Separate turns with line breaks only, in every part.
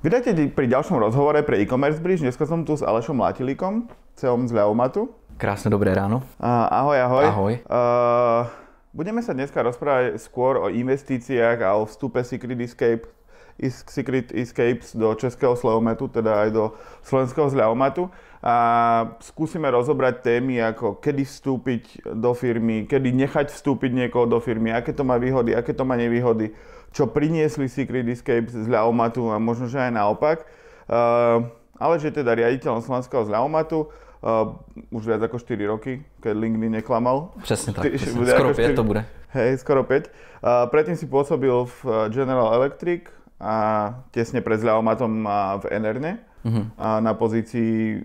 Vydajte pri ďalšom rozhovore pre e-commerce bridge. Dneska som tu s Alešom Látilíkom, CEO z Leomatu.
Krásne dobré ráno.
Uh, ahoj, ahoj.
Ahoj.
Uh, budeme sa dneska rozprávať skôr o investíciách a o vstupe Secret Escape Secret Escapes do českého Sleometu, teda aj do slovenského Zľavomatu. A skúsime rozobrať témy ako kedy vstúpiť do firmy, kedy nechať vstúpiť niekoho do firmy, aké to má výhody, aké to má nevýhody, čo priniesli Secret Escapes z Ľavomatu a možno, že aj naopak. Uh, ale že teda riaditeľom slovenského Zľavomatu, Uh, už viac ako 4 roky, keď LinkedIn neklamal.
Přesně tak, Ty, skoro 5 4, to bude.
Hej, skoro 5. Uh, predtým si pôsobil v General Electric, a tesne pred Zľavomatom v Enerne uh-huh. a na pozícii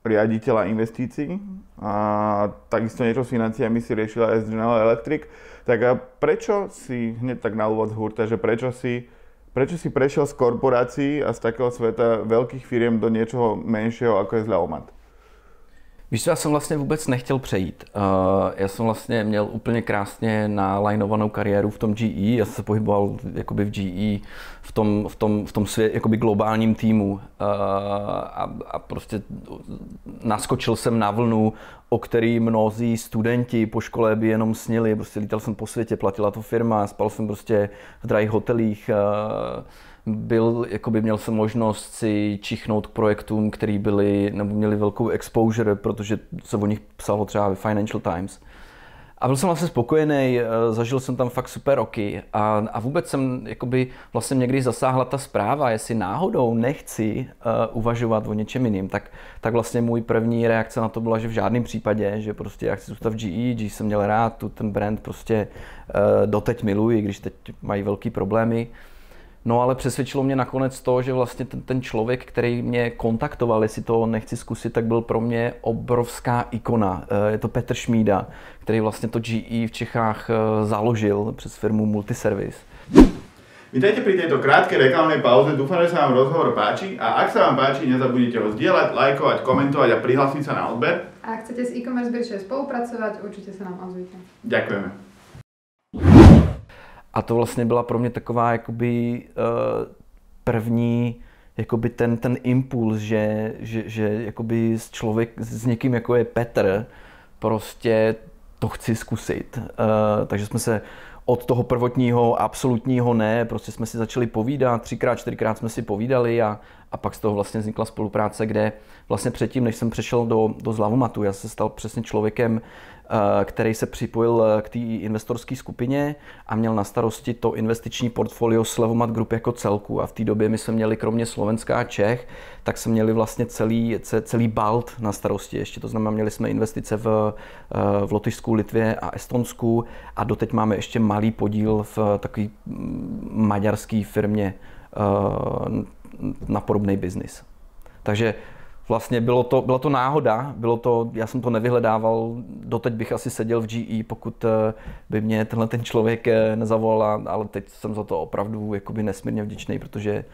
riaditeľa investícií a takisto niečo s financiami si riešila aj z General Electric. Tak a prečo si, hneď tak na úvod hurta, že prečo si, prečo si prešiel z korporácií a z takého sveta veľkých firiem do niečoho menšieho, ako je Zľavomat?
Víš já jsem vlastně vůbec nechtěl přejít. Uh, já jsem vlastně měl úplně krásně nalajnovanou kariéru v tom GE, já jsem se pohyboval jakoby v GE v tom, v tom, v tom svět, jakoby globálním týmu uh, a, a prostě naskočil jsem na vlnu, o který mnozí studenti po škole by jenom snili. Prostě lítal jsem po světě, platila to firma, spal jsem prostě v drahých hotelích, uh, byl, jakoby měl jsem možnost si čichnout k projektům, který byly, nebo měli velkou exposure, protože se o nich psalo třeba ve Financial Times. A byl jsem vlastně spokojený, eh, zažil jsem tam fakt super roky a, a vůbec jsem jakoby vlastně někdy zasáhla ta zpráva, jestli náhodou nechci uh, uvažovat o něčem jiným, tak, tak vlastně můj první reakce na to byla, že v žádném případě, že prostě já chci zůstat v GE, GE jsem měl rád, tu ten brand prostě uh, doteď miluji, když teď mají velký problémy. No ale přesvědčilo mě nakonec to, že vlastně ten, ten člověk, který mě kontaktoval, jestli to nechci zkusit, tak byl pro mě obrovská ikona. Eh, je to Petr Šmída, který vlastně to GE v Čechách eh, založil přes firmu Multiservice.
Vítajte pri tejto krátkej reklamnej pauze, dúfam, že sa vám rozhovor páči a ak sa vám páči, nezabudnite ho zdieľať, lajkovať, komentovať a prihlásiť sa na odber.
A ak chcete s e-commerce Bridge spolupracovať, určite sa nám ozvíte.
Ďakujeme.
A to vlastně byla pro mě taková jakoby uh, první jakoby ten, ten impuls, že, že, že jakoby s člověk, s někým jako je Petr, prostě to chci zkusit. Uh, takže jsme se od toho prvotního absolutního ne, prostě jsme si začali povídat, třikrát, čtyřikrát jsme si povídali a, a pak z toho vlastně vznikla spolupráce, kde vlastně předtím, než jsem přešel do, do Zlavomatu, já se stal přesně člověkem, Eh, který se připojil eh, k té investorské skupině a měl na starosti to investiční portfolio Slevomat Group jako celku. A v té době my jsme měli kromě Slovenska a Čech, tak jsme měli vlastně celý, celý Balt na starosti ještě. To znamená, měli jsme investice v, eh, v Lotyšsku, Litvě a Estonsku a doteď máme ještě malý podíl v takové mm, maďarské firmě na podobný biznis. Takže vlastně bylo to, byla to náhoda, bylo to, já jsem to nevyhledával, doteď bych asi seděl v GE, pokud eh, by mě tenhle ten člověk eh, nezavolal, ale teď jsem za to opravdu jakoby nesmírně vděčný, protože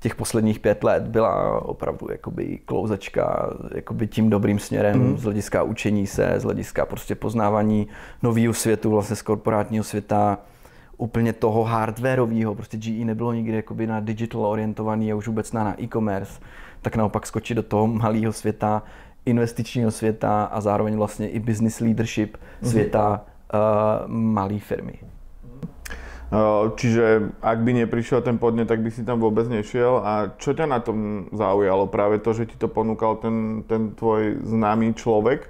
těch posledních pět let byla opravdu jakoby klouzačka jakoby tím dobrým směrem mm. z hlediska učení se, z hlediska prostě poznávání nového světu, vlastně z korporátního světa, úplně toho hardwareového, prostě GE nebylo nikdy jakoby na digital orientovaný a už vůbec na, na e-commerce tak naopak skočit do toho malého světa, investičního světa a zároveň vlastně i business leadership mhm. světa mm-hmm. uh, malé firmy.
Čiže ak by neprišiel ten podnet, tak by si tam vôbec nešiel. A čo ťa na tom zaujalo? Práve to, že ti to ponúkal ten, ten tvoj známy človek?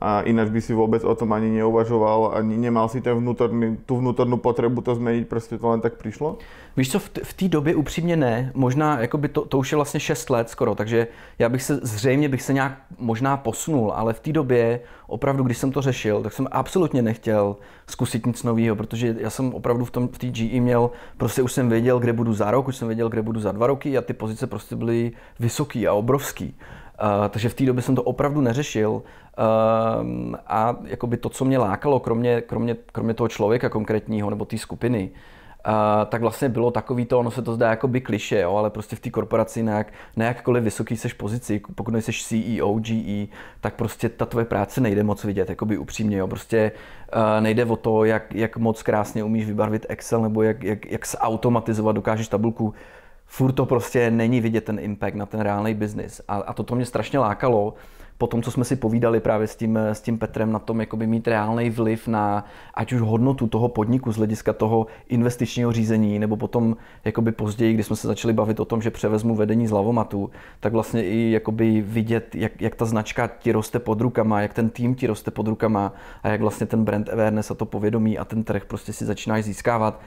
A ináč by si vôbec o tom ani neuvažoval, ani nemal si ten vnútorný, tú vnútornú potrebu to zmeniť, prostě to len tak přišlo?
Víš co, v, v té době upřímně ne, možná jakoby to, to už je vlastně 6 let skoro, takže já bych se, zřejmě bych se nějak možná posunul, ale v té době opravdu, když jsem to řešil, tak jsem absolutně nechtěl zkusit nic nového, protože já jsem opravdu v tom v té GE měl, prostě už jsem věděl, kde budu za rok, už jsem věděl, kde budu za dva roky a ty pozice prostě byly vysoký a obrovský. Uh, takže v té době jsem to opravdu neřešil. Uh, a jakoby to, co mě lákalo, kromě, kromě, kromě toho člověka konkrétního nebo té skupiny, Uh, tak vlastně bylo takový to, ono se to zdá jako by kliše, jo, ale prostě v té korporaci na, jak, na jakkoliv vysoký seš pozici, pokud nejsi CEO, GE, tak prostě ta tvoje práce nejde moc vidět, jako by upřímně, jo, prostě uh, nejde o to, jak, jak moc krásně umíš vybarvit Excel, nebo jak, jak, jak automatizovat, dokážeš tabulku furt to prostě není vidět ten impact na ten reálný biznis. A, a toto mě strašně lákalo, po tom, co jsme si povídali právě s tím, s tím Petrem na tom, jakoby mít reálný vliv na ať už hodnotu toho podniku z hlediska toho investičního řízení, nebo potom jakoby později, kdy jsme se začali bavit o tom, že převezmu vedení z Lavomatu, tak vlastně i jakoby vidět, jak, jak ta značka ti roste pod rukama, jak ten tým ti roste pod rukama a jak vlastně ten brand awareness a to povědomí a ten trh prostě si začínáš získávat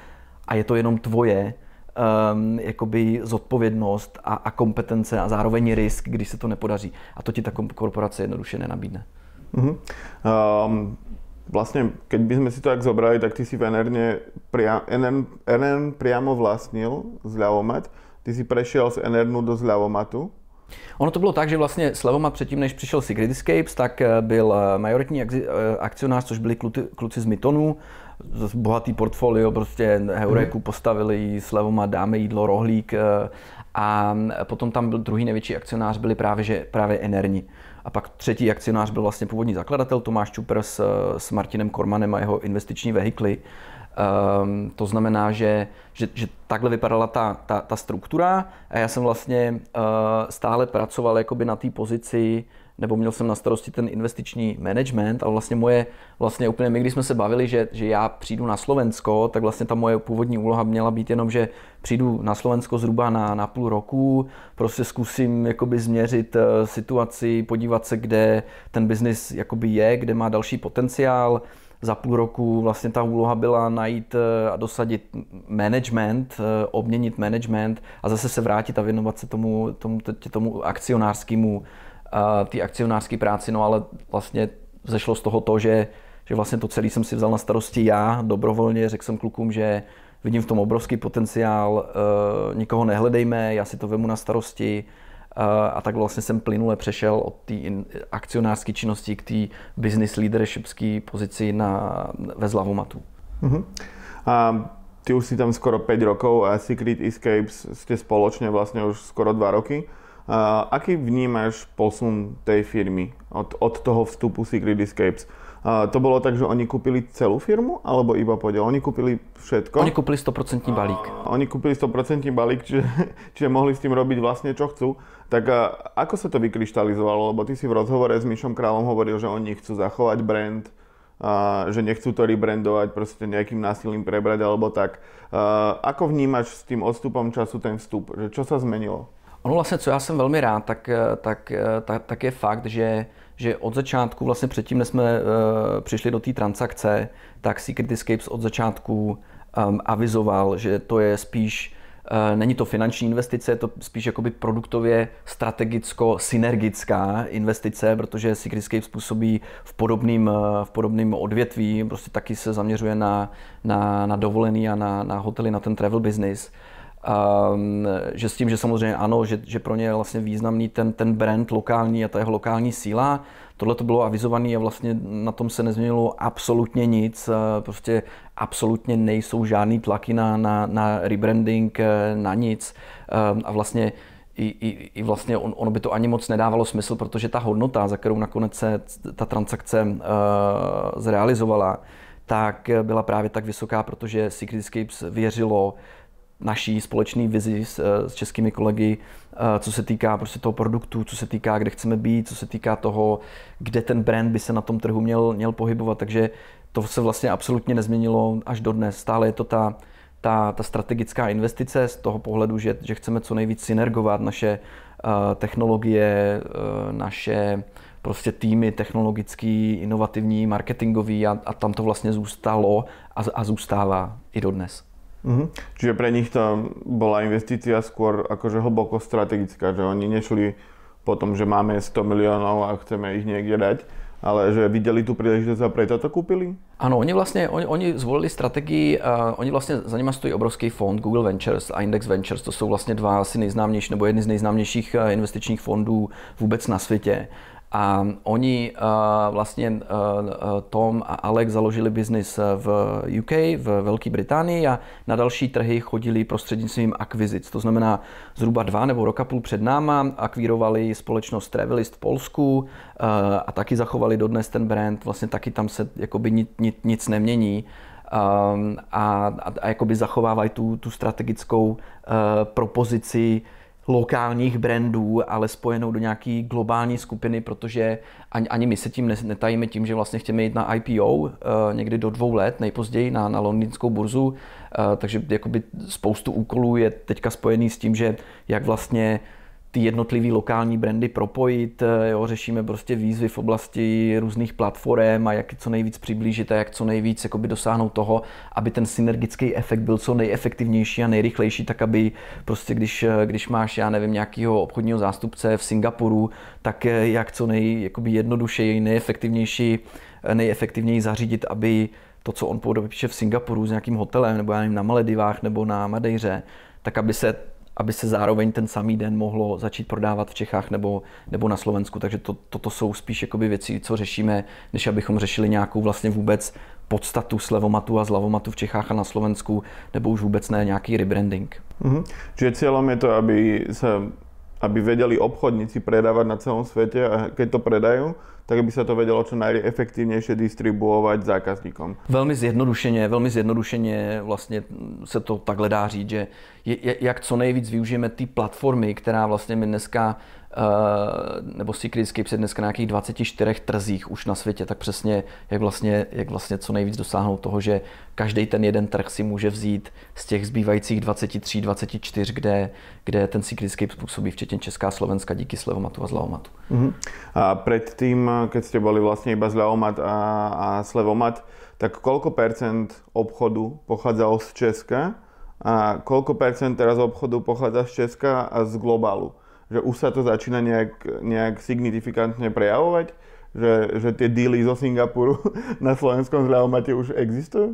a je to jenom tvoje, um, jakoby zodpovědnost a, a kompetence a zároveň risk, když se to nepodaří. A to ti ta korporace jednoduše nenabídne. Uh-huh.
Um, vlastne, keď by sme si to tak zobrali, tak ty si v Enerne, pria, Enern, Enern priamo vlastnil Zľavomat. Ty si prešiel z Enernu do Zľavomatu.
Ono to bylo tak, že vlastně Slevomat předtím, než přišel Secret Escapes, tak eh, byl eh, majoritní eh, akcionář, což byli kluci, kluci z Mytonu, bohatý portfolio, prostě Heuréku hmm. postavili, Slevoma dáme jídlo, rohlík a potom tam byl druhý největší akcionář, byli právě, že, právě Enerni. A pak třetí akcionář byl vlastně původní zakladatel Tomáš Čuper s, s Martinem Kormanem a jeho investiční vehikly. Um, to znamená, že, že, že takhle vypadala ta, ta, ta struktura a já jsem vlastně uh, stále pracoval jakoby na té pozici nebo měl jsem na starosti ten investiční management, ale vlastně moje, vlastně úplně my, když jsme se bavili, že, že já přijdu na Slovensko, tak vlastně ta moje původní úloha měla být jenom, že přijdu na Slovensko zhruba na, na půl roku, prostě zkusím jakoby změřit uh, situaci, podívat se, kde ten biznis jakoby je, kde má další potenciál, za půl roku vlastně ta úloha byla najít eh, a dosadit management, eh, obměnit management a zase se vrátit a věnovat se tomu, tomu, tomu akcionářskému ty akcionářské práci, no ale vlastně zešlo z toho to, že, že vlastně to celé jsem si vzal na starosti já dobrovolně, řekl jsem klukům, že vidím v tom obrovský potenciál, uh, nikoho nehledejme, já si to vemu na starosti uh, a tak vlastně jsem plynule přešel od té akcionářské činnosti k té business leadershipské pozici na, ve Zlavomatu. Uh-huh.
A ty už si tam skoro 5 rokov a Secret Escapes ste spoločne vlastne už skoro 2 roky. Uh, aký vnímaš posun tej firmy od, od toho vstupu Secret Escapes? Uh, to bolo tak, že oni kúpili celú firmu, alebo iba podiel? Oni kúpili všetko?
Oni kúpili 100% balík.
Uh, oni kúpili 100% balík, čiže, čiže mohli s tým robiť vlastne čo chcú. Tak uh, ako sa to vykryštalizovalo? Lebo ty si v rozhovore s Mišom Králom hovoril, že oni chcú zachovať brand, a že nechcú to rebrandovať, proste nejakým násilím prebrať alebo tak. Uh, ako vnímaš s tým odstupom času ten vstup? Že čo sa zmenilo?
Ono vlastně, co já jsem velmi rád, tak, tak, tak, tak je fakt, že, že od začátku, vlastně předtím, než jsme uh, přišli do té transakce, tak Secret Escapes od začátku um, avizoval, že to je spíš Není to finanční investice, je to spíš jakoby produktově strategicko-synergická investice, protože Secret Escapes působí v podobném, v podobným odvětví, prostě taky se zaměřuje na, na, na dovolený a na, na hotely, na ten travel business. Um, že s tím, že samozřejmě ano, že, že pro ně je vlastně významný ten, ten brand lokální a ta jeho lokální síla. Tohle to bylo avizované a vlastně na tom se nezměnilo absolutně nic. Prostě absolutně nejsou žádný tlaky na, na, na rebranding, eh, na nic. Um, a vlastně i, i, i vlastně on, ono by to ani moc nedávalo smysl, protože ta hodnota, za kterou nakonec se ta transakce uh, zrealizovala, tak byla právě tak vysoká, protože Secret Escapes věřilo naší společné vizi s, eh, s českými kolegy, eh, co se týká prostě toho produktu, co se týká, kde chceme být, co se týká toho, kde ten brand by se na tom trhu měl, měl pohybovat. Takže to se vlastně absolutně nezměnilo až do dnes. Stále je to ta, ta, ta strategická investice z toho pohledu, že, že chceme co nejvíc synergovat naše uh, technologie, uh, naše prostě týmy technologický, inovativní, marketingový a, a tam to vlastně zůstalo a, a zůstává i dodnes.
Mm-hmm. Čiže pre nich to bola investícia skôr akože hlboko strategická, že oni nešli po tom, že máme 100 miliónov a chceme ich niekde dať, ale že viděli tu příležitost a preto to koupili?
Ano, oni vlastně, oni, oni zvolili strategii, uh, oni vlastně za nimi stojí obrovský fond Google Ventures a Index Ventures, to jsou vlastně dva asi nejznámější, nebo jedny z nejznámějších uh, investičních fondů vůbec na světě. A oni uh, vlastně uh, Tom a Alex založili biznis v UK, v Velké Británii a na další trhy chodili prostřednictvím akvizic. To znamená zhruba dva nebo roka půl před náma akvírovali společnost Travelist v Polsku a taky zachovali dodnes ten brand. Vlastně taky tam se jakoby nic, nic, nic nemění. um, a, a, a jakoby zachovávají tu, tu strategickou uh, propozici lokálních brandů, ale spojenou do nějaký globální skupiny, protože ani, ani my se tím netajíme tím, že vlastně chceme jít na IPO uh, eh, někdy do dvou let, nejpozději na, na londýnskou burzu, uh, takže jakoby spoustu úkolů je teďka spojený s tím, že jak vlastně ty jednotlivé lokální brandy propojit. Eh, jo, řešíme prostě výzvy v oblasti různých platform a jak co nejvíc přiblížit a jak co nejvíc jakoby dosáhnout toho, aby ten synergický efekt byl co nejefektivnější a nejrychlejší, tak aby prostě když, eh, když máš, já nevím, nějakého obchodního zástupce v Singapuru, tak eh, jak co nej, jakoby jednodušeji, nejefektivnější, nejefektivněji zařídit, aby to, co on podepíše v Singapuru s nějakým hotelem, nebo já nevím, na Maledivách, nebo na Madejře, tak aby se aby se zároveň ten samý den mohlo začít prodávat v Čechách nebo, nebo na Slovensku. Takže to, toto jsou spíš jakoby věci, co řešíme, než abychom řešili nějakou vlastně vůbec podstatu slevomatu a zlavomatu v Čechách a na Slovensku, nebo už vůbec ne nějaký rebranding.
Mm-hmm. Čiže cieľom je to, aby se aby vedeli obchodníci predávať na celom svete a keď to predajú, tak aby sa to vedelo čo najefektívnejšie distribuovať zákazníkom.
Velmi zjednodušeně, velmi zjednodušeně vlastně se to takhle dá říct, že je, jak co nejvíc využijeme ty platformy, která vlastně my dneska nebo Secret Escape je dneska na nějakých 24 trzích už na světě, tak přesně jak vlastně, jak vlastně co nejvíc dosáhnout toho, že každý ten jeden trh si může vzít z těch zbývajících 23, 24, kde, kde ten Secret Escape způsobí, včetně Česká Slovenska díky Slevomatu a Zlavomat. Uh-huh.
A predtým, keď ste boli vlastne iba Zlavomat a, a Slevomat, tak koľko percent obchodu pochádzalo z Česka a koľko percent teraz obchodu pochádza z Česka a z globálu? Že už sa to začína nejak, nejak signifikantne prejavovať? Že, že tie díly zo Singapuru na slovenskom zľavomate už existují?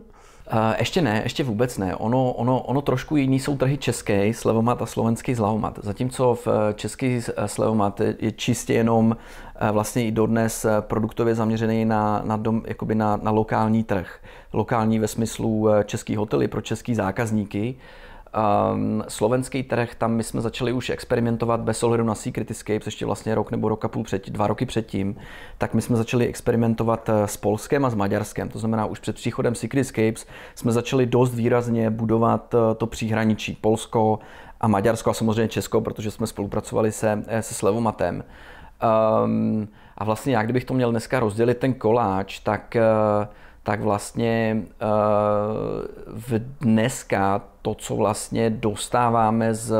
Uh, ještě ne, ještě vůbec ne. Ono, ono, ono trošku jiný jsou trhy český slevomat a slovenský zlavomat. Zatímco v eh, český eh, slevomat je čistě jenom vlastně i dodnes produktově zaměřený na, na, dom, jakoby na, na lokální trh. Lokální ve smyslu český hotely pro český zákazníky. Um, slovenský trh, tam my jsme začali už experimentovat bez ohledu na Secret Escapes, ještě vlastně rok nebo rok a půl před, dva roky předtím, tak my jsme začali experimentovat eh, s Polskem a s Maďarskem. To znamená, už před příchodem Secret Escapes jsme začali dost výrazně budovat eh, to příhraničí Polsko a Maďarsko a samozřejmě Česko, protože jsme spolupracovali se, eh, se Slevomatem. Um, a vlastně já, kdybych to měl dneska rozdělit ten koláč, tak uh, tak vlastně v dneska to, co vlastně dostáváme z,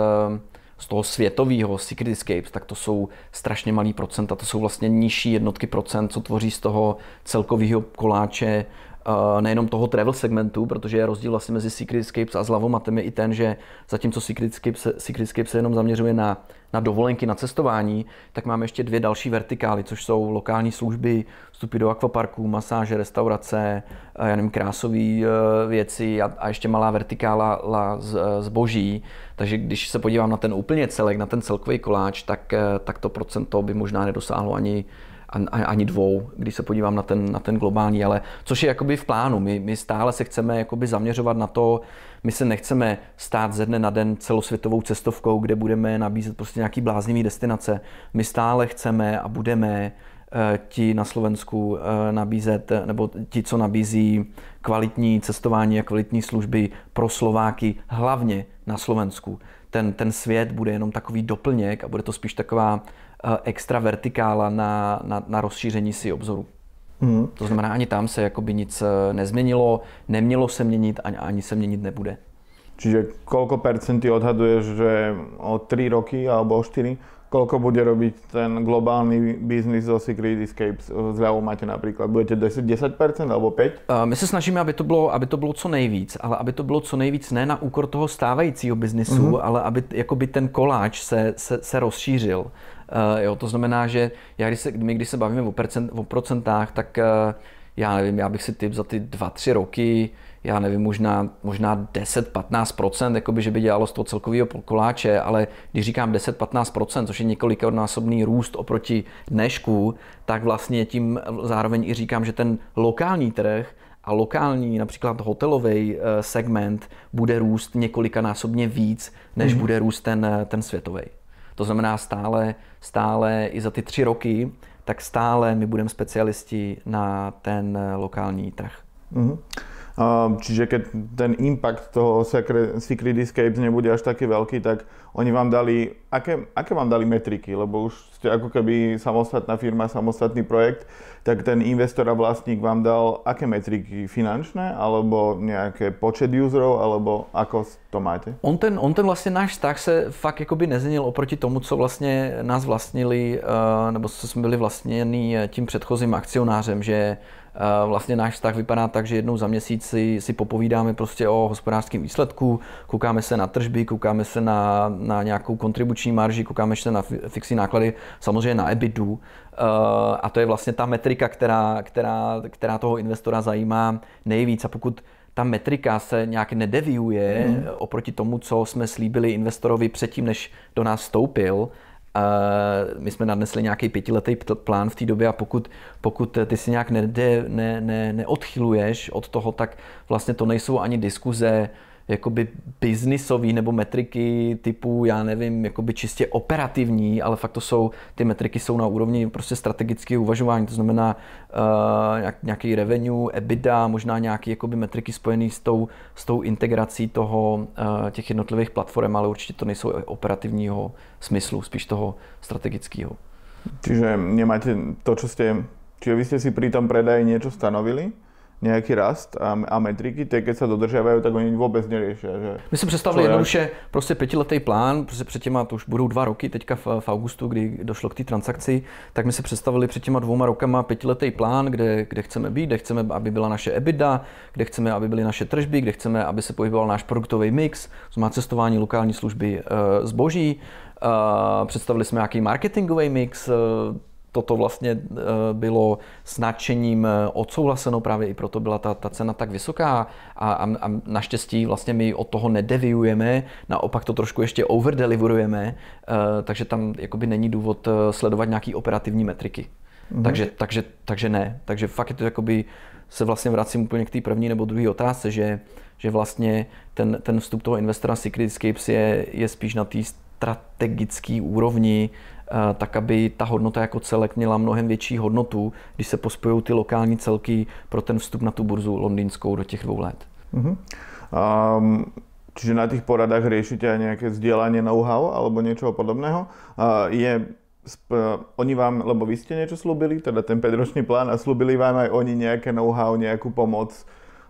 z toho světového Secret Escapes, tak to jsou strašně malý procenta, to jsou vlastně nižší jednotky procent, co tvoří z toho celkového koláče nejenom toho travel segmentu, protože je rozdíl vlastně mezi Secret Escapes a Zlavomatem je i ten, že zatímco Secret Escapes, Secret Escapes se jenom zaměřuje na, na dovolenky, na cestování, tak máme ještě dvě další vertikály, což jsou lokální služby, vstupy do akvaparků, masáže, restaurace, já nevím, krásové e, věci a, a ještě malá vertikála la z, e, zboží. Takže když se podívám na ten úplně celek, na ten celkový koláč, tak, tak to procento by možná nedosáhlo ani ani dvou, když se podívám na ten, na ten globální, ale což je jakoby v plánu. My, my stále se chceme jakoby zaměřovat na to, my se nechceme stát ze dne na den celosvětovou cestovkou, kde budeme nabízet prostě nějaký bláznivý destinace. My stále chceme a budeme eh, ti na Slovensku eh, nabízet, nebo ti, co nabízí kvalitní cestování a kvalitní služby pro Slováky, hlavně na Slovensku. Ten, ten svět bude jenom takový doplněk a bude to spíš taková Eh, extra vertikála na, na, na rozšíření si obzoru. Mm. To znamená, ani tam se jakoby nic eh, nezměnilo, nemělo se měnit, ani, ani se měnit nebude.
Čiže koľko percent ty odhaduješ, že o 3 roky alebo o 4 koľko bude robiť ten globální biznis zo Secret Escapes zľavou máte například? Budete 10%, 10% alebo 5%?
Uh, my se snažíme, aby to, bylo, aby to bylo co nejvíc, ale aby to bylo co nejvíc ne na úkor toho stávajícího biznisu, uh-huh. ale aby jakoby ten koláč se, se, se rozšířil. Uh, jo, to znamená, že já, když se, my když se bavíme o, procent, o procentách, tak uh, já nevím, já bych si typ za ty dva, tři roky já nevím, možná, možná 10-15%, jakoby, že by dělalo z toho celkového koláče, ale když říkám 10-15%, což je několikanásobný růst oproti dnešku, tak vlastně tím zároveň i říkám, že ten lokální trh a lokální, například hotelový eh, segment, bude růst několikanásobně víc, než mm. bude růst ten, eh, ten světový. To znamená stále, stále i za ty tři roky, tak stále my budeme specialisti na ten lokální trh.
Mm. Čiže keď ten impact toho Secret Escapes nebude až taký veľký, tak oni vám dali, aké, aké vám dali metriky, lebo už ste ako keby samostatná firma, samostatný projekt, tak ten investor a vlastník vám dal aké metriky finančné, alebo nejaké počet userov, alebo ako to máte?
On ten, on ten vlastně náš vztah se fakt jakoby nezměnil oproti tomu, co vlastně nás vlastnili, eh, nebo co jsme byli vlastněni tím předchozím akcionářem, že Vlastně náš vztah vypadá tak, že jednou za měsíc si, si popovídáme prostě o hospodářském výsledku, koukáme se na tržby, koukáme se na, na nějakou kontribuční marži, koukáme se na fixní náklady, samozřejmě na EBITu. A to je vlastně ta metrika, která, která, která toho investora zajímá nejvíc. A pokud ta metrika se nějak nedeviuje mm. oproti tomu, co jsme slíbili investorovi předtím, než do nás vstoupil, my jsme nadnesli nějaký pětiletý plán v té době a pokud, pokud ty si nějak ne, ne, ne, neodchyluješ od toho, tak vlastně to nejsou ani diskuze jakoby biznisový nebo metriky typu, já nevím, jakoby čistě operativní, ale fakt to jsou, ty metriky jsou na úrovni prostě strategického uvažování, to znamená uh, nějaký revenue, EBITDA, možná nějaké jakoby metriky spojené s tou, s tou integrací toho, uh, těch jednotlivých platform, ale určitě to nejsou operativního smyslu, spíš toho strategického.
Čiže nemáte to, čo ste, čiže vy ste si pri tom predaji niečo stanovili? Nějaký rast a, a metriky, ty, keď se dodržiavají, tak oni vůbec neřeší. Že
My jsme představili jednoduše prostě pětiletý plán, prostě před těma, to už budou dva roky, teďka v, v augustu, kdy došlo k té transakci, tak my se představili před těma dvouma rokama pětiletý plán, kde, kde chceme být, kde chceme, aby byla naše EBITDA, kde chceme, aby byly naše tržby, kde chceme, aby se pohyboval náš produktový mix, to má cestování, lokální služby, eh, zboží. Eh, představili jsme nějaký marketingový mix, eh, toto vlastně eh, bylo s nadšením eh, odsouhlaseno, právě i proto byla ta, ta cena tak vysoká a, a, a naštěstí vlastně my od toho nedeviujeme, naopak to trošku ještě overdeliverujeme, eh, takže tam jakoby není důvod sledovat nějaký operativní metriky. Mm-hmm. Takže, takže, takže ne. Takže fakt je to jakoby, se vlastně vracím úplně k té první nebo druhé otázce, že, že vlastně ten, ten vstup toho investora Secret Escapes je, je spíš na té strategické úrovni, tak aby ta hodnota jako celek měla mnohem větší hodnotu, když se pospojují ty lokální celky pro ten vstup na tu burzu londýnskou do těch dvou let. Uh-huh.
Um, čiže na těch poradách řešíte aj nějaké sdělání know-how alebo něčeho podobného. Uh, je oni vám, lebo vy ste niečo slúbili, teda ten 5 plán a slúbili vám aj oni nejaké know-how, nejakú pomoc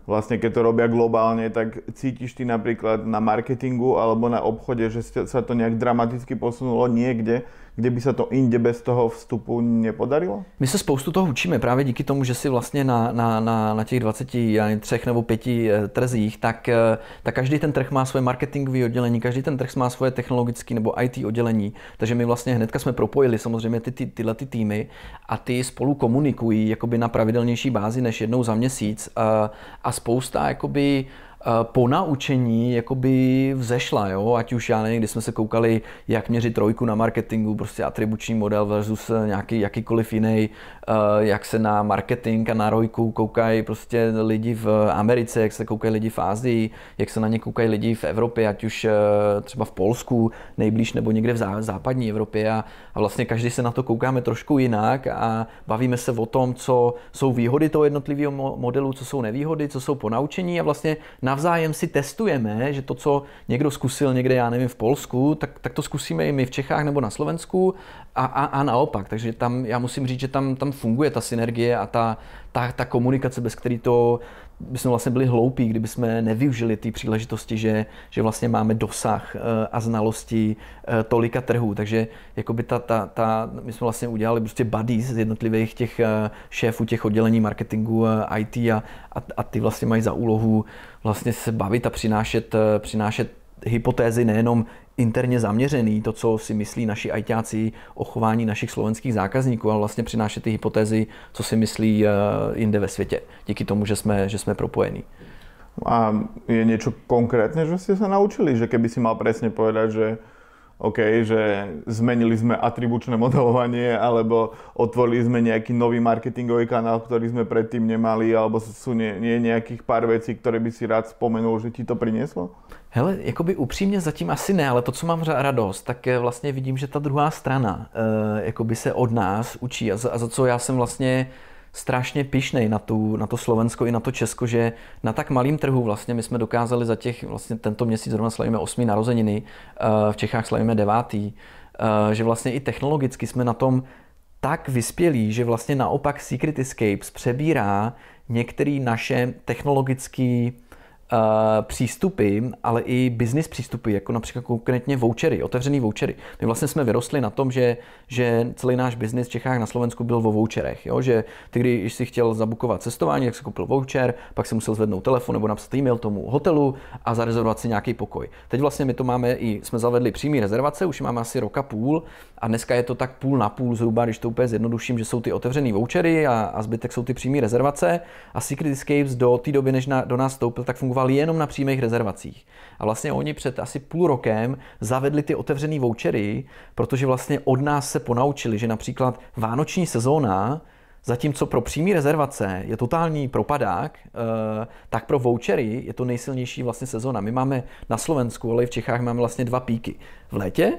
vlastne keď to robia globálne, tak cítiš ty napríklad na marketingu alebo na obchode, že sa to nejak dramaticky posunulo niekde, kde by se to inde bez toho vstupu nepodarilo?
My se spoustu toho učíme právě díky tomu, že si vlastně na, na, na, na těch 23 nebo 5 eh, trzích, tak, eh, tak každý ten trh má svoje marketingové oddělení, každý ten trh má svoje technologické nebo IT oddělení. Takže my vlastně hnedka jsme propojili samozřejmě ty, ty, tyhle ty týmy a ty spolu komunikují jakoby na pravidelnější bázi než jednou za měsíc a, a spousta jakoby Eh, po naučení jakoby vzešla, jo? ať už já nevím, kdy jsme se koukali, jak měřit trojku na marketingu, prostě atribuční model versus nějaký jakýkoliv jiný, eh, jak se na marketing a na rojku koukají prostě lidi v Americe, jak se koukají lidi v Ázii, jak se na ně koukají lidi v Evropě, ať už eh, třeba v Polsku nejblíž nebo někde v západní Evropě a, a vlastně každý se na to koukáme trošku jinak a bavíme se o tom, co jsou výhody toho jednotlivého modelu, co jsou nevýhody, co jsou ponaučení a vlastně na navzájem si testujeme, že to, co někdo zkusil někde, já nevím, v Polsku, tak, tak to zkusíme i my v Čechách nebo na Slovensku a, a, a naopak. Takže tam, já musím říct, že tam, tam funguje ta synergie a ta, ta, ta komunikace, bez který to bychom vlastně byli hloupí, kdyby jsme nevyužili ty příležitosti, že, že vlastně máme dosah eh, a znalosti eh, tolika trhů. Takže jakoby ta, ta, ta, my jsme vlastně udělali prostě buddies z jednotlivých těch eh, šéfů těch oddělení marketingu, IT a, a, a ty vlastně mají za úlohu vlastně se bavit a přinášet, přinášet hypotézy nejenom interně zaměřený, to, co si myslí naši ajťáci o chování našich slovenských zákazníků, ale vlastně přinášet ty hypotézy, co si myslí eh, jinde ve světě, díky tomu, že jsme, že jsme propojení.
A je něco konkrétne, že jste se naučili? Že keby si mal presne povedať, že OK, že zmenili sme atribučné modelovanie, alebo otvorili sme nejaký nový marketingový kanál, ktorý sme predtým nemali, alebo nie nejakých pár vecí, ktoré by si rád spomenul, že ti to prinieslo?
Hele, jakoby upřímně zatím asi ne, ale to, co mám radost, tak vlastně vidím, že ta druhá strana uh, jakoby se od nás učí a za, a za co já jsem vlastně strašně pišnej na, tu, na to Slovensko i na to Česko, že na tak malém trhu vlastně my jsme dokázali za těch, vlastně tento měsíc zrovna slavíme 8. narozeniny, eh, v Čechách slavíme 9. Eh, že vlastně i technologicky jsme na tom tak vyspělí, že vlastně naopak Secret Escapes přebírá některé naše technologické přístupy, ale i business přístupy, jako například konkrétně vouchery, otevřený vouchery. My vlastně jsme vyrostli na tom, že, že celý náš business v Čechách na Slovensku byl o voucherech. Jo? Že ty, když si chtěl zabukovat cestování, tak si koupil voucher, pak si musel zvednout telefon nebo napsat e-mail tomu hotelu a zarezervovat si nějaký pokoj. Teď vlastně my to máme i, jsme zavedli přímý rezervace, už máme asi roka půl a dneska je to tak půl na půl zhruba, když to úplně zjednoduším, že jsou ty otevřený vouchery a, a zbytek jsou ty přímé rezervace a Secret Escapes do té doby, než na, do nás vstoupil, tak fungoval jenom na přímých rezervacích. A vlastně oni před asi půl rokem zavedli ty otevřený vouchery, protože vlastně od nás se ponaučili, že například vánoční sezóna Zatímco pro přímý rezervace je totální propadák, eh, tak pro vouchery je to nejsilnější vlastně sezóna. My máme na Slovensku, ale i v Čechách máme vlastně dva píky. V létě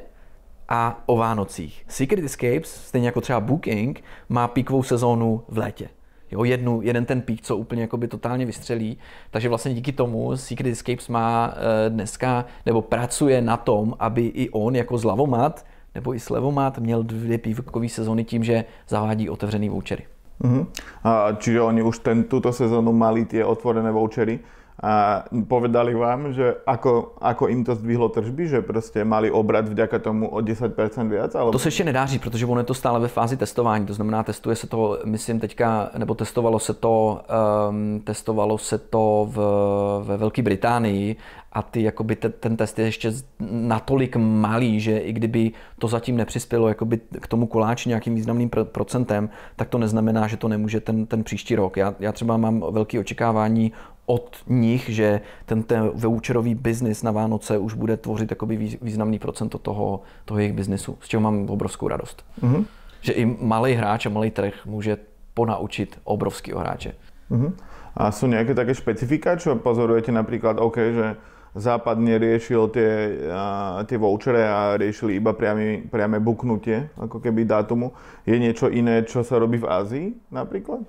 a o Vánocích. Secret Escapes, stejně jako třeba Booking, má píkovou sezónu v létě. Jo, jednu, jeden ten pík, co úplně jakoby totálně vystřelí. Takže vlastně díky tomu Secret Escapes má eh, dneska, nebo pracuje na tom, aby i on jako zlavomat, nebo i slevomat měl dvě pívkové sezóny tím, že zavádí otevřený vouchery.
Uh-huh. A, čiže oni už ten, túto sezónu mali tie otvorené vouchery a povedali vám, že ako, ako im to zdvihlo tržby, že prostě mali obrat vďaka tomu o 10% viac? Alebo...
To se ještě nedá říct, protože ono je to stále ve fázi testování, to znamená, testuje se to, myslím teďka, nebo testovalo se to, um, testovalo se to v, ve Velké Británii a ty, jakoby ten, ten test je ještě natolik malý, že i kdyby to zatím nepřispělo jakoby k tomu koláči nějakým významným procentem, tak to neznamená, že to nemůže ten, ten příští rok. Já, já třeba mám velké očekávání od nich, že ten, ten voucherový biznis na Vánoce už bude tvořit jakoby významný procento toho, toho jejich biznisu, z čeho mám obrovskou radost. Mm-hmm. Že i malý hráč a malý trh může ponaučit obrovského hráče.
Mm-hmm. A jsou nějaké také špecifika, čo pozorujete například, OK, že Západ neriešil tie, tie vouchere a riešili iba priame, priame buknutie, ako keby dátumu. Je niečo iné, čo sa robí v Ázii napríklad?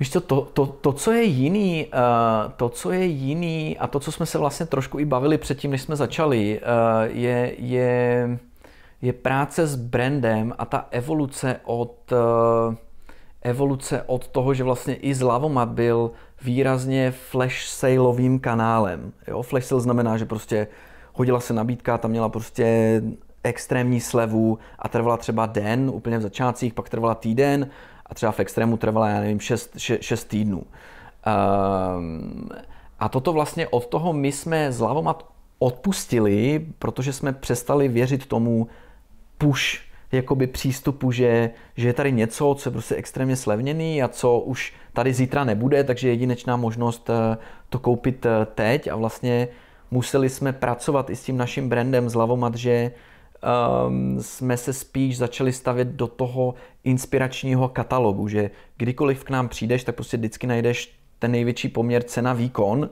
Víš co, to, to, to, co je jiný, uh, to, co je jiný a to, co jsme se vlastně trošku i bavili předtím, než jsme začali, uh, je, je, je práce s brandem a ta evoluce od, uh, evoluce od toho, že vlastně i Zlavomat byl výrazně flash saleovým kanálem. Jo? Flash sale znamená, že prostě hodila se nabídka, tam měla prostě extrémní slevu a trvala třeba den, úplně v začátcích, pak trvala týden a třeba v extrému trvala, já nevím, 6, 6, týdnů. Um, a toto vlastně od toho my jsme z Lavomat odpustili, protože jsme přestali věřit tomu push jakoby přístupu, že, že je tady něco, co je prostě extrémně slevněný a co už tady zítra nebude, takže jedinečná možnost eh, to koupit eh, teď a vlastně museli jsme pracovat i s tím naším brandem z Lavomat, že um, jsme se spíš začali stavět do toho inspiračního katalogu, že kdykoliv k nám přijdeš, tak prostě vždycky najdeš ten největší poměr cena-výkon, uh,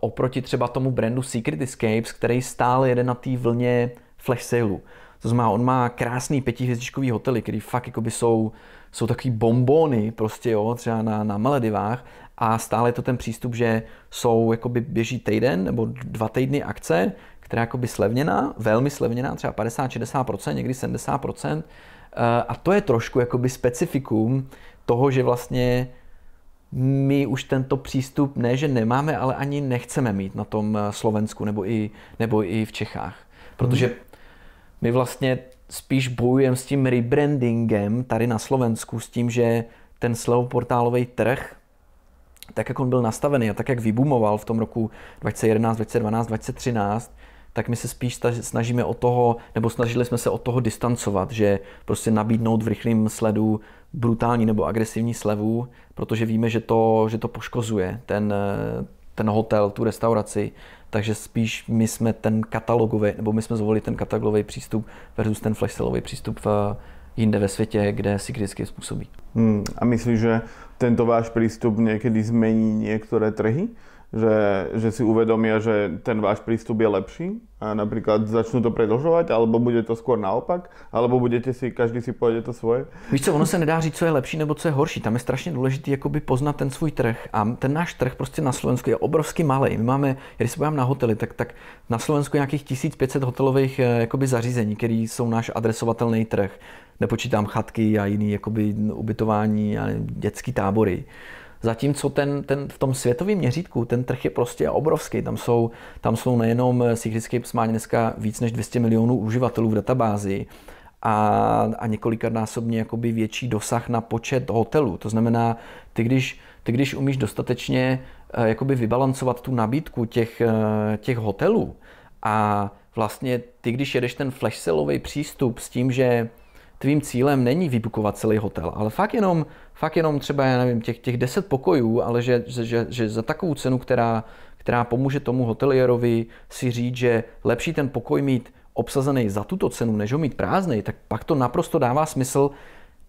oproti třeba tomu brandu Secret Escapes, který stále jede na té vlně flash saleu. To znamená, on má krásný pětihvězdičkový hotely, který fakt jakoby jsou, jsou takový bombony prostě, jo, třeba na, na Maledivách a stále je to ten přístup, že jsou jakoby běží týden nebo dva týdny akce, která je jakoby slevněná, velmi slevněná, třeba 50-60%, někdy 70%. Eh, a to je trošku jakoby specifikum toho, že vlastně my už tento přístup ne, že nemáme, ale ani nechceme mít na tom eh, Slovensku nebo i, nebo i v Čechách. Protože my vlastně spíš bojujeme s tím rebrandingem tady na Slovensku, s tím, že ten slevoportálový trh, tak jak on byl nastavený a tak jak vybumoval v tom roku 2011, 2012, 2013, tak my se spíš snažíme o toho, nebo snažili jsme se od toho distancovat, že prostě nabídnout v rychlém sledu brutální nebo agresivní slevu, protože víme, že to, že to poškozuje ten, ten hotel, tu restauraci, takže spíš my jsme ten katalogový, nebo my jsme zvolili ten katalogový přístup versus ten flashsellový přístup v, jinde ve světě, kde si kriticky způsobí.
Hmm, a myslíš, že tento váš přístup někdy změní některé trhy? Že, že si uvedomia, že ten váš prístup je lepší a napríklad začnú to predlžovať, alebo bude to skôr naopak, alebo budete si, každý si pojede to svoje?
Víš co, ono se nedá říct, co je lepší nebo co je horší. Tam je strašně důležité jakoby poznat ten svůj trh. A ten náš trh prostě na Slovensku je obrovsky malý. My máme, když se na hotely, tak, tak na Slovensku je nějakých 1500 hotelových eh, jakoby zařízení, které jsou náš adresovatelný trh. Nepočítám chatky a jakoby ubytování a dětský tábory. Zatímco ten, ten, v tom světovém měřítku ten trh je prostě obrovský. Tam jsou, tam jsou nejenom Secretscapes má dneska víc než 200 milionů uživatelů v databázi a, a několikanásobně jakoby větší dosah na počet hotelů. To znamená, ty když, ty když umíš dostatečně eh, jakoby vybalancovat tu nabídku těch, eh, těch hotelů a vlastně ty, když jedeš ten flash přístup s tím, že tvým cílem není vybukovat celý hotel, ale fakt jenom, fakt jenom třeba, já nevím, těch, těch 10 pokojů, ale že, že, že za takovou cenu, která, která pomůže tomu hotelierovi si říct, že lepší ten pokoj mít obsazený za tuto cenu, než ho mít prázdný, tak pak to naprosto dává smysl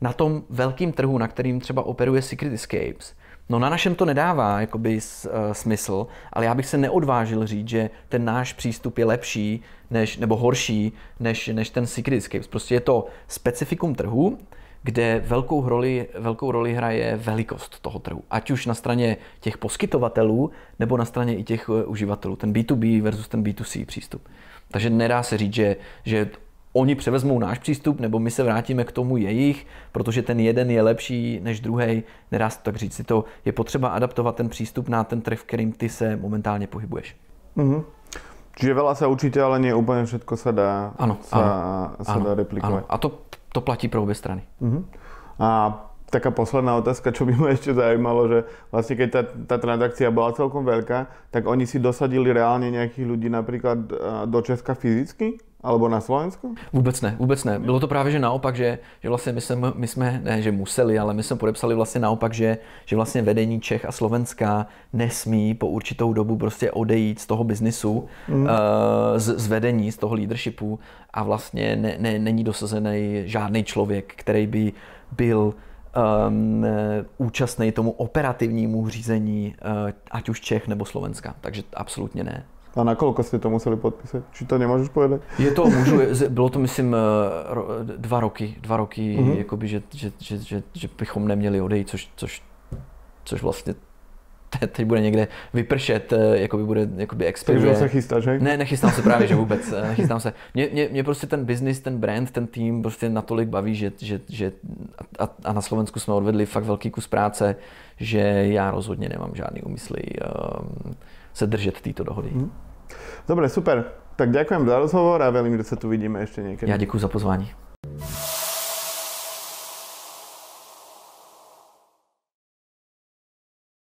na tom velkém trhu, na kterým třeba operuje Secret Escapes. No na našem to nedává jakoby uh, smysl, ale já bych se neodvážil říct, že ten náš přístup je lepší než, nebo horší než, než ten Secret Escapes. Prostě je to specifikum trhu, kde velkou roli, velkou roli hraje velikost toho trhu. Ať už na straně těch poskytovatelů, nebo na straně i těch uh, uživatelů. Ten B2B versus ten B2C přístup. Takže nedá se říct, že, že oni převezmou náš přístup, nebo my se vrátíme k tomu jejich, protože ten jeden je lepší než druhý. Nedá se to tak říct. Si to je potřeba adaptovat ten přístup na ten trh, v kterým ty se momentálně pohybuješ.
Mm-hmm. Čiže veľa sa učíte, ale nie úplne všetko sa dá,
ano,
sa,
ano,
sa
ano,
dá replikovať.
Ano. A to, to platí pro obě strany.
Uh-huh. A taká posledná otázka, čo by ma ešte zaujímalo, že vlastne keď tá, tá transakcia bola celkom veľká, tak oni si dosadili reálne nejakých ľudí napríklad do Česka fyzicky? Alebo na Slovensku?
Vůbec ne, vůbec ne. Bylo to právě, že naopak, že, že vlastně my jsme, my jsme, ne, že museli, ale my jsme podepsali vlastně naopak, že, že vlastně vedení Čech a Slovenska nesmí po určitou dobu prostě odejít z toho biznisu, mm. uh, z, z vedení, z toho leadershipu a vlastně ne, ne, není dosazený žádný člověk, který by byl um, účastný tomu operativnímu řízení, uh, ať už Čech nebo Slovenska. Takže absolutně ne.
A nakoľko ste to museli podpísať? Či to nemôžeš povedať?
Je to, můžu, bylo to myslím eh, dva roky, dva roky, mm-hmm. jakoby, že, že, že, že, že bychom neměli odejít, což, což, což vlastně teď bude někde vypršet, eh, jakoby bude jakoby expiruje.
Takže se chystáš, hej?
Ne, nechystám se právě, že vůbec, eh, nechystám se. Mě, mě, mě prostě ten business, ten brand, ten tým prostě natolik baví, že, že, že a, a, na Slovensku jsme odvedli fakt velký kus práce, že já rozhodně nemám žádný úmysly um, se držet této dohody. Hmm.
Dobre, super. Tak ďakujem za rozhovor a veľmi, že sa tu vidíme ešte niekedy.
Ja ďakujem za pozvání.